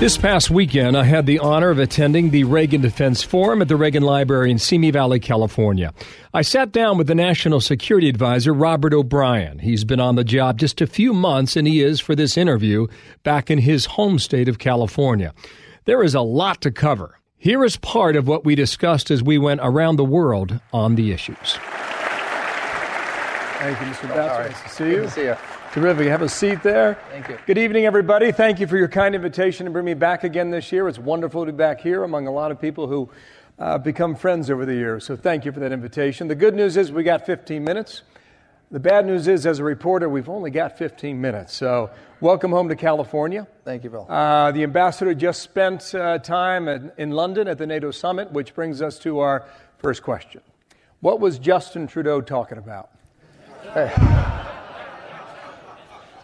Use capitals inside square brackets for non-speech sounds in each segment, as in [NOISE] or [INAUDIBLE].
This past weekend, I had the honor of attending the Reagan Defense Forum at the Reagan Library in Simi Valley, California. I sat down with the National Security Advisor, Robert O'Brien. He's been on the job just a few months, and he is, for this interview, back in his home state of California. There is a lot to cover. Here is part of what we discussed as we went around the world on the issues. Thank you, Mr. Bass. Nice to see you. Good to see you. Terrific. Have a seat there. Thank you. Good evening, everybody. Thank you for your kind invitation to bring me back again this year. It's wonderful to be back here among a lot of people who uh, become friends over the years. So thank you for that invitation. The good news is we got 15 minutes. The bad news is, as a reporter, we've only got 15 minutes. So welcome home to California. Thank you, Bill. Uh, the ambassador just spent uh, time in, in London at the NATO summit, which brings us to our first question. What was Justin Trudeau talking about? Hey. [LAUGHS]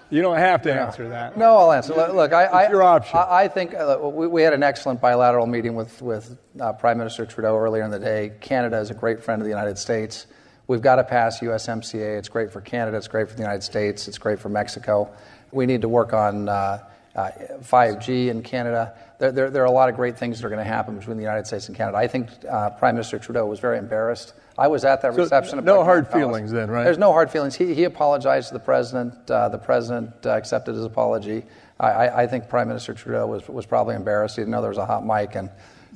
You don't have to answer that. No, I'll answer. Look, look I, I, your option. I, I think uh, we, we, had an excellent bilateral meeting with, with uh, Prime Minister Trudeau earlier in the day. Canada is a great friend of the United States. We've got to pass USMCA. It's great for Canada. It's great for the United States. It's great for Mexico. We need to work on uh, 5G uh, in Canada. There, there, there, are a lot of great things that are going to happen between the United States and Canada. I think uh, Prime Minister Trudeau was very embarrassed I was at that so reception. No hard feelings then, right? There's no hard feelings. He, he apologized to the president. Uh, the president uh, accepted his apology. I, I, think Prime Minister Trudeau was, was probably embarrassed. He didn't know there was a hot mic, and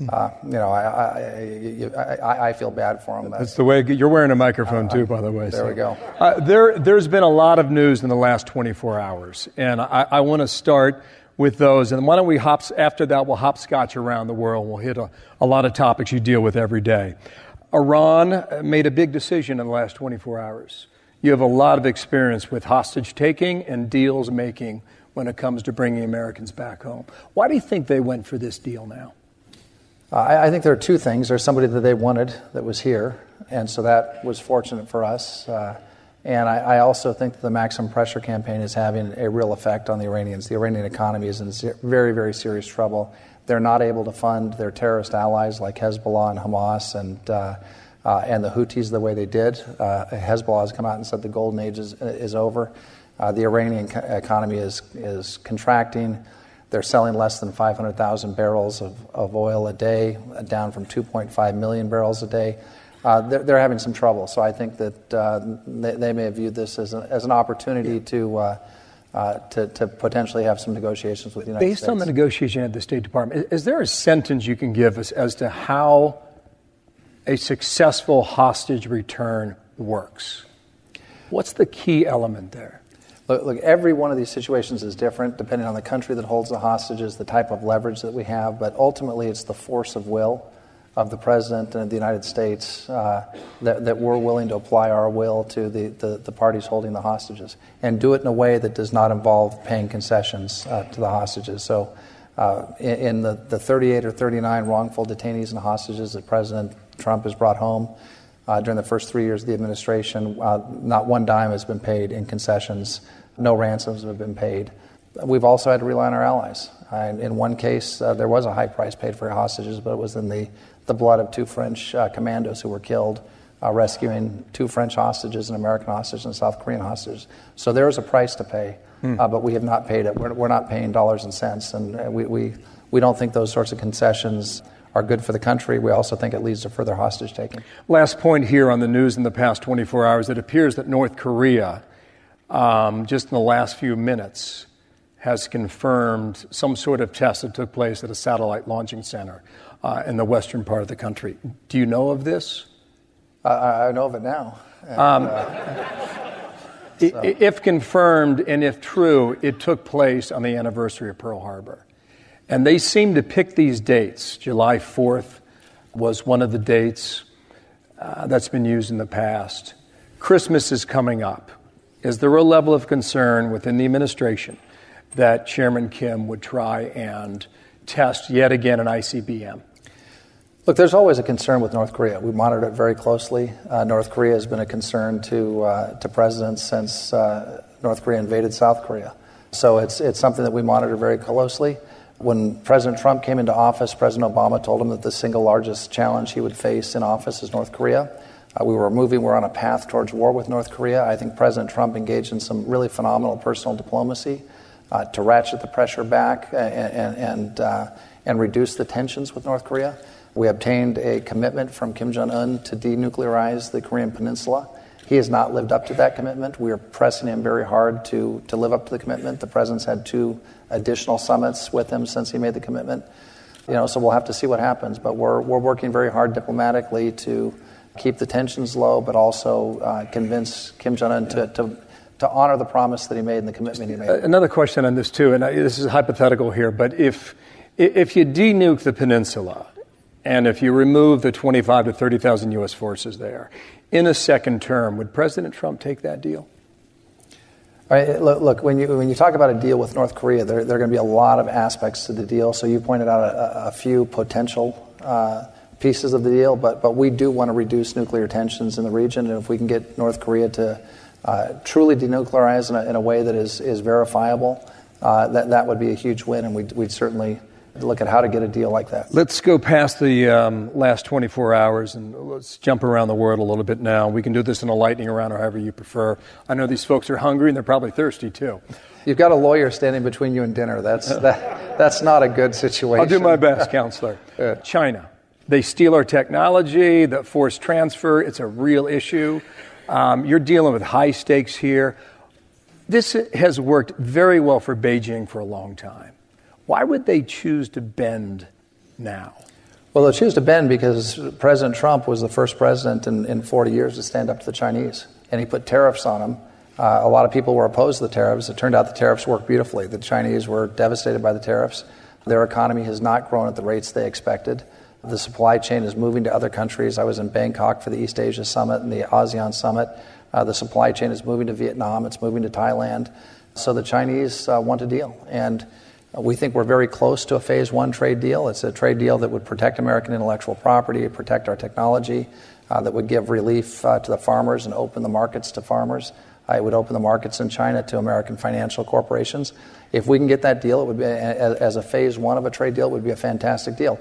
uh, you know, I, I, I, feel bad for him. That's the way you're wearing a microphone too, by the way. There so. we go. Uh, there, there's been a lot of news in the last 24 hours, and I, I want to start with those. And why don't we hop after that? We'll hopscotch around the world. We'll hit a, a lot of topics you deal with every day. Iran made a big decision in the last 24 hours. You have a lot of experience with hostage taking and deals making when it comes to bringing Americans back home. Why do you think they went for this deal now? Uh, I, I, think there are two things. There's somebody that they wanted that was here, and so that was fortunate for us. Uh, and I, I, also think that the maximum pressure campaign is having a real effect on the Iranians. The Iranian economy is in very, very serious trouble. They're not able to fund their terrorist allies like Hezbollah and Hamas and, uh, uh, and the Houthis the way they did. Uh, Hezbollah has come out and said the golden age is, is over. Uh, the Iranian co- economy is, is contracting. They're selling less than 500,000 barrels of, of oil a day, down from 2.5 million barrels a day. Uh, they're, they're, having some trouble. So I think that uh, they, they, may have viewed this as, a, as an opportunity to, uh, uh, to, to, potentially have some negotiations with the United Based States. Based on the negotiation at the State Department, is, is there a sentence you can give us as to how a successful hostage return works? What's the key element there? Look, look, every one of these situations is different depending on the country that holds the hostages, the type of leverage that we have, but ultimately it's the force of will of the President of the United States uh, that, that, we're willing to apply our will to the, the, the, parties holding the hostages and do it in a way that does not involve paying concessions uh, to the hostages. So, uh, in, in, the, the 38 or 39 wrongful detainees and hostages that President Trump has brought home uh, during the first three years of the administration, uh, not one dime has been paid in concessions, no ransoms have been paid. We've also had to rely on our allies. Uh, in one case, there was a high price paid for hostages, but it was in the the blood of two French uh, commandos who were killed uh, rescuing two French hostages, an American hostage and South Korean hostage. So there is a price to pay, hmm. uh, but we have not paid it. We're, we're, not paying dollars and cents, and uh, we, we, we don't think those sorts of concessions are good for the country. We also think it leads to further hostage taking. Last point here on the news in the past 24 hours it appears that North Korea, um, just in the last few minutes, has confirmed some sort of test that took place at a satellite launching center uh, in the western part of the country. Do you know of this? Uh, I know of it now. And, um, so. If confirmed and if true, it took place on the anniversary of Pearl Harbor. And they seem to pick these dates. July 4th was one of the dates uh, that's been used in the past. Christmas is coming up. Is there a level of concern within the administration that Chairman Kim would try and test yet again an ICBM? Look, there's always a concern with North Korea. We monitor it very closely. Uh, North Korea has been a concern to, uh, to presidents since uh, North Korea invaded South Korea. So it's, it's something that we monitor very closely. When President Trump came into office, President Obama told him that the single largest challenge he would face in office is North Korea. Uh, we were moving, we're on a path towards war with North Korea. I think President Trump engaged in some really phenomenal personal diplomacy uh, to ratchet the pressure back and, and, and, uh, and reduce the tensions with North Korea. We obtained a commitment from Kim Jong un to denuclearize the Korean Peninsula. He has not lived up to that commitment. We are pressing him very hard to, to live up to the commitment. The president's had two additional summits with him since he made the commitment. You know, so we'll have to see what happens. But we're, we're working very hard diplomatically to keep the tensions low, but also uh, convince Kim Jong un to, to, to honor the promise that he made and the commitment he made. Another question on this, too, and this is hypothetical here, but if, if you denuke the peninsula, and if you remove the 25 to 30,000 U.S. forces there, in a second term, would President Trump take that deal? Right, look, look, when, you, when you talk about a deal with North Korea, there, there are going to be a lot of aspects to the deal. So you pointed out a, a few potential uh, pieces of the deal, but, but we do want to reduce nuclear tensions in the region. And if we can get North Korea to uh, truly denuclearize in a, in a, way that is, is verifiable, uh, that, that would be a huge win, and we'd, we'd certainly look at how to get a deal like that. Let's go past the um, last 24 hours and let's jump around the world a little bit now. We can do this in a lightning round or however you prefer. I know these folks are hungry and they're probably thirsty too. You've got a lawyer standing between you and dinner. That's, that, that's not a good situation. I'll do my best, [LAUGHS] counselor. China. They steal our technology, the forced transfer. It's a real issue. Um, you're dealing with high stakes here. This has worked very well for Beijing for a long time. Why would they choose to bend now? Well, they choose to bend because President Trump was the first president in, in 40 years to stand up to the Chinese, and he put tariffs on them. Uh, a lot of people were opposed to the tariffs. It turned out the tariffs worked beautifully. The Chinese were devastated by the tariffs. Their economy has not grown at the rates they expected. The supply chain is moving to other countries. I was in Bangkok for the East Asia Summit and the ASEAN Summit. Uh, the supply chain is moving to Vietnam, it's moving to Thailand. So the Chinese uh, want a deal. And we think we're very close to a phase one trade deal. It's a trade deal that would protect American intellectual property, protect our technology, uh, that would give relief uh, to the farmers and open the markets to farmers. Uh, it would open the markets in China to American financial corporations. If we can get that deal, it would be, as a phase one of a trade deal, it would be a fantastic deal.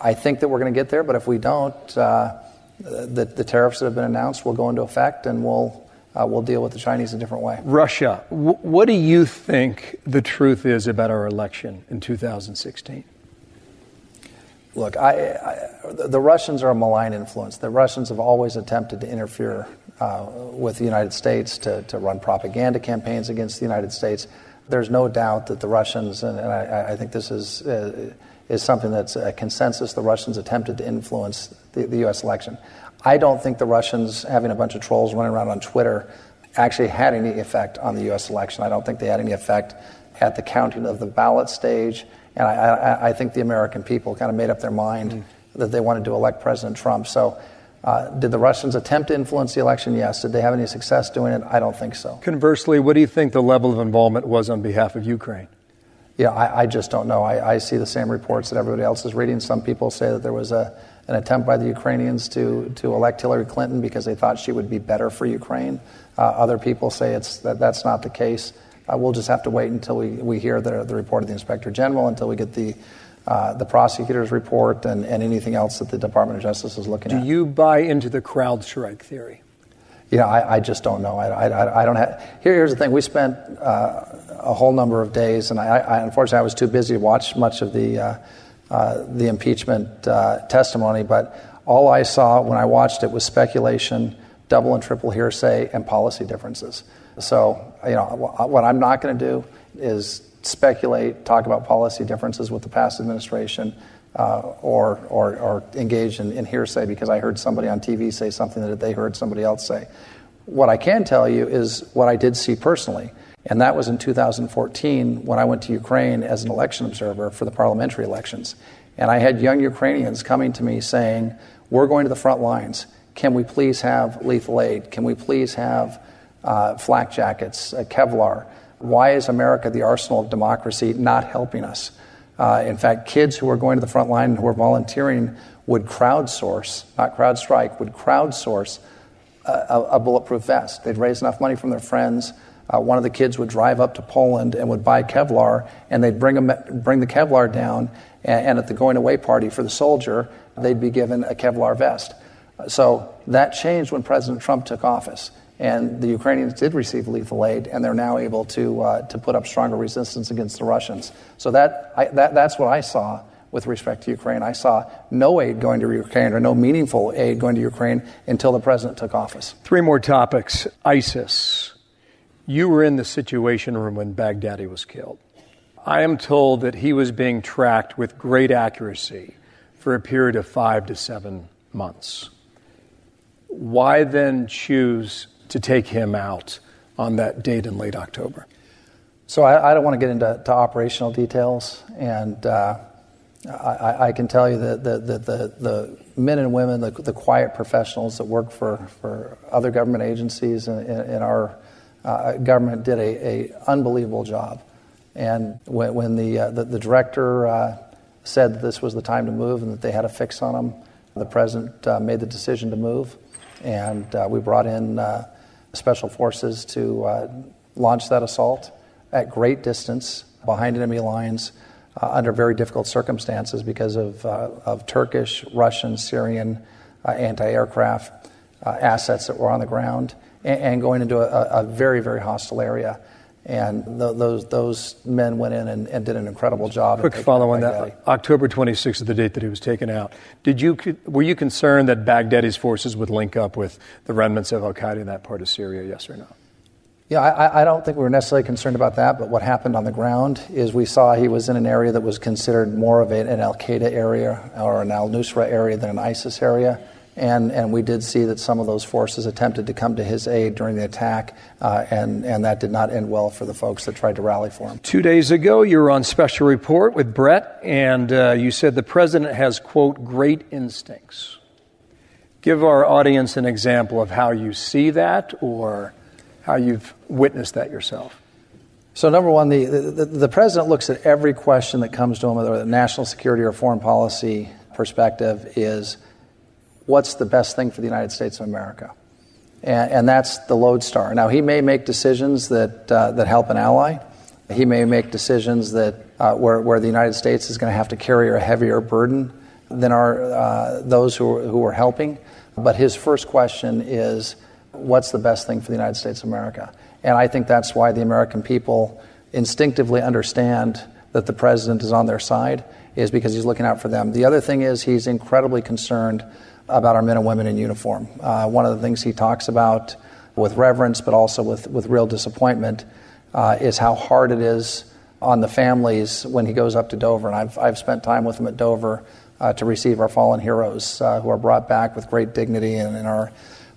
I think that we're going to get there, but if we don't, uh, the, the tariffs that have been announced will go into effect and we'll uh, we'll deal with the Chinese a different way. Russia. W- what do you think the truth is about our election in 2016? Look, I, I, the Russians are a malign influence. The Russians have always attempted to interfere uh, with the United States, to, to run propaganda campaigns against the United States. There's no doubt that the Russians, and, and I, I, think this is, uh, is something that's a consensus, the Russians attempted to influence the, the U.S. election. I don't think the Russians having a bunch of trolls running around on Twitter actually had any effect on the U.S. election. I don't think they had any effect at the counting of the ballot stage. And I, I, I think the American people kind of made up their mind mm. that they wanted to elect President Trump. So, uh, did the Russians attempt to influence the election? Yes. Did they have any success doing it? I don't think so. Conversely, what do you think the level of involvement was on behalf of Ukraine? Yeah, I, I just don't know. I, I see the same reports that everybody else is reading. Some people say that there was a an attempt by the Ukrainians to, to elect Hillary Clinton because they thought she would be better for Ukraine. Uh, other people say it's, that that's not the case. Uh, we'll just have to wait until we, we hear the, the report of the Inspector General, until we get the, uh, the prosecutor's report and, and anything else that the Department of Justice is looking Do at. Do you buy into the CrowdStrike theory? You know, I, I just don't know. I, I, I don't have. Here, here's the thing. We spent uh, a whole number of days, and I, I, unfortunately I was too busy to watch much of the uh, uh, the impeachment uh, testimony, but all I saw when I watched it was speculation, double and triple hearsay, and policy differences. So, you know, what I'm not going to do is speculate, talk about policy differences with the past administration, uh, or, or, or, engage in, in, hearsay because I heard somebody on TV say something that they heard somebody else say. What I can tell you is what I did see personally. And that was in 2014 when I went to Ukraine as an election observer for the parliamentary elections. And I had young Ukrainians coming to me saying, We're going to the front lines. Can we please have lethal aid? Can we please have uh, flak jackets, uh, Kevlar? Why is America, the arsenal of democracy, not helping us? Uh, in fact, kids who were going to the front line and who were volunteering would crowdsource, not CrowdStrike, would crowdsource a, a bulletproof vest. They'd raise enough money from their friends. Uh, one of the kids would drive up to Poland and would buy Kevlar, and they'd bring, them, bring the Kevlar down, and, and at the going away party for the soldier, they'd be given a Kevlar vest. So that changed when President Trump took office. And the Ukrainians did receive lethal aid, and they're now able to, uh, to put up stronger resistance against the Russians. So that, I, that, that's what I saw with respect to Ukraine. I saw no aid going to Ukraine or no meaningful aid going to Ukraine until the president took office. Three more topics ISIS. You were in the Situation Room when Baghdadi was killed. I am told that he was being tracked with great accuracy for a period of five to seven months. Why then choose to take him out on that date in late October? So I, I don't want to get into operational details, and uh, I, I, can tell you that the, the, the, the men and women, the, the, quiet professionals that work for, for other government agencies in, in our uh, government did a, a, unbelievable job. And when, when the, uh, the, the, director uh, said that this was the time to move and that they had a fix on him, the president uh, made the decision to move. And uh, we brought in uh, special forces to uh, launch that assault at great distance behind enemy lines uh, under very difficult circumstances because of, uh, of Turkish, Russian, Syrian uh, anti aircraft uh, assets that were on the ground and, and going into a, a, very, very hostile area. And th- those, those men went in and, and did an incredible job. Quick follow on that. October 26th is the date that he was taken out. Did you, were you concerned that Baghdadi's forces would link up with the remnants of Al Qaeda in that part of Syria, yes or no? Yeah, I, I, don't think we were necessarily concerned about that, but what happened on the ground is we saw he was in an area that was considered more of an Al Qaeda area or an Al Nusra area than an ISIS area. And, and we did see that some of those forces attempted to come to his aid during the attack, uh, and, and that did not end well for the folks that tried to rally for him. Two days ago, you were on special report with Bret, and uh, you said the president has, quote, great instincts. Give our audience an example of how you see that or how you've witnessed that yourself. So, number one, the, the, the president looks at every question that comes to him, whether a national security or foreign policy perspective, is what's the best thing for the United States of America? And, and that's the lodestar. Now, he may make decisions that, uh, that help an ally. He may make decisions that, uh, where, where the United States is going to have to carry a heavier burden than are uh, those who, who are helping. But his first question is what's the best thing for the United States of America? And I think that's why the American people instinctively understand that the president is on their side, is because he's looking out for them. The other thing is he's incredibly concerned about our men and women in uniform. Uh, one of the things he talks about with reverence, but also with, with real disappointment, uh, is how hard it is on the families when he goes up to Dover. And I've, I've spent time with him at Dover uh, to receive our fallen heroes uh, who are brought back with great dignity and, and our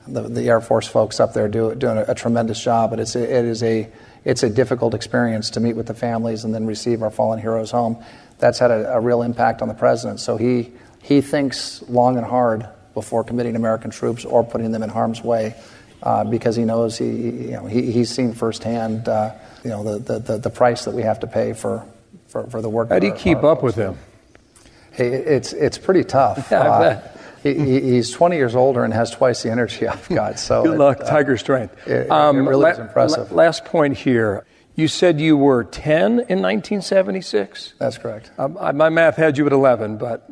the, the Air Force folks up there do, doing a, a tremendous job, but it's a, it is a it's a difficult experience to meet with the families and then receive our fallen heroes home. That's had a, a real impact on the president. So he he thinks long and hard before committing American troops or putting them in harm's way, uh, because he knows he you know he, he's seen firsthand uh, you know the, the, the the, price that we have to pay for for, for the work. How do you keep up with him? Hey, it's it's pretty tough. [LAUGHS] Yeah, I bet. Uh, he, he's 20 years older and has twice the energy [LAUGHS] I've got. So good luck, uh, Tiger strength. It, um, it really la- is impressive. La- last point here. You said you were 10 in 1976. That's correct. Um, I, my math had you at 11, but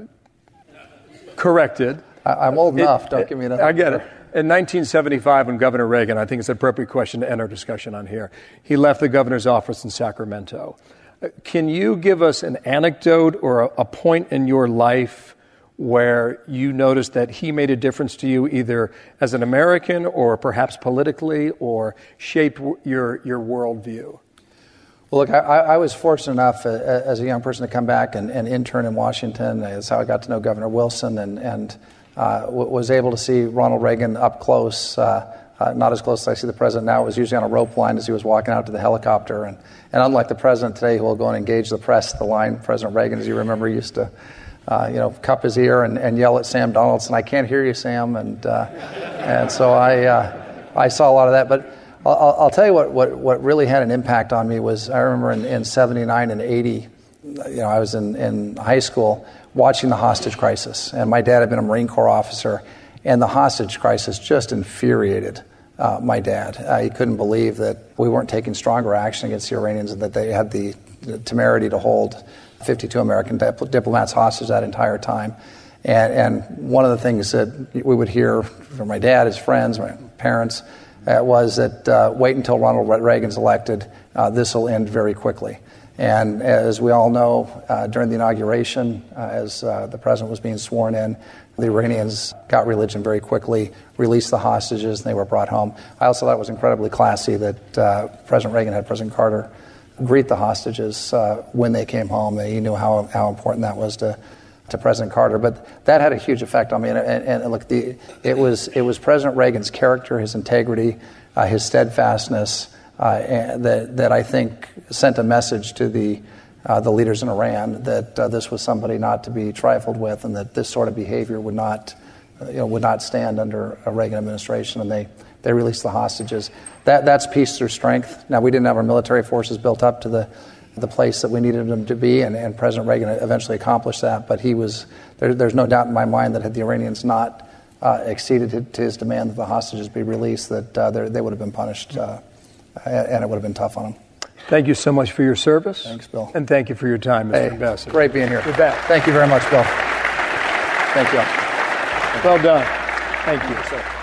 corrected. I, am old enough. It, Don't give me that. I get it. In 1975, when Governor Reagan, I think it's an appropriate question to end our discussion on here, he left the governor's office in Sacramento. Uh, can you give us an anecdote or a, a point in your life where you noticed that he made a difference to you either as an American or perhaps politically or shaped your, your worldview? Well, look, I, I was fortunate enough uh, as a young person to come back and, and, intern in Washington. That's how I got to know Governor Wilson and, and uh, was able to see Ronald Reagan up close. Uh, uh, not as close as I see the president now. It was usually on a rope line as he was walking out to the helicopter. And, and unlike the president today, who will go and engage the press, the line President Reagan, as you remember, used to uh, you know, cup his ear and, and, yell at Sam Donaldson, I can't hear you, Sam. And, uh, and so I, I saw a lot of that. But I'll, I'll, tell you what, what, what really had an impact on me was I remember in, in 79 and 80, you know, I was in, in high school watching the hostage crisis, and my dad had been a Marine Corps officer, and the hostage crisis just infuriated uh, my dad. Uh, he couldn't believe that we weren't taking stronger action against the Iranians and that they had the, temerity to hold 52 American dip- diplomats hostage that entire time. And, and, one of the things that we would hear from my dad, his friends, my parents, uh, was that uh, wait until Ronald Reagan's elected, uh, this will end very quickly. And as we all know, uh, during the inauguration, uh, as uh, the president was being sworn in, the Iranians got religion very quickly, released the hostages, and they were brought home. I also thought it was incredibly classy that uh, President Reagan had President Carter greet the hostages uh, when they came home. He knew how, how important that was to, to President Carter. But that had a huge effect on me. And, and, and look, the, it, was, it was President Reagan's character, his integrity, uh, his steadfastness that, that I think sent a message to the, uh, the leaders in Iran that uh, this was somebody not to be trifled with and that this sort of behavior would not, you know, would not stand under a Reagan administration. And they, they released the hostages. That, that's peace through strength. Now, we didn't have our military forces built up to the, the place that we needed them to be, and, and President Reagan eventually accomplished that. But he was, there, there's no doubt in my mind that had the Iranians not uh, acceded to, his demand that the hostages be released, that uh, they would have been punished uh, and it would have been tough on them. Thank you so much for your service. Thanks, Bill. And thank you for your time, Mr. Hey, Ambassador. Great being here. You're back. Thank you very much, Bill. Thank you. Well done. Thank you. Sir.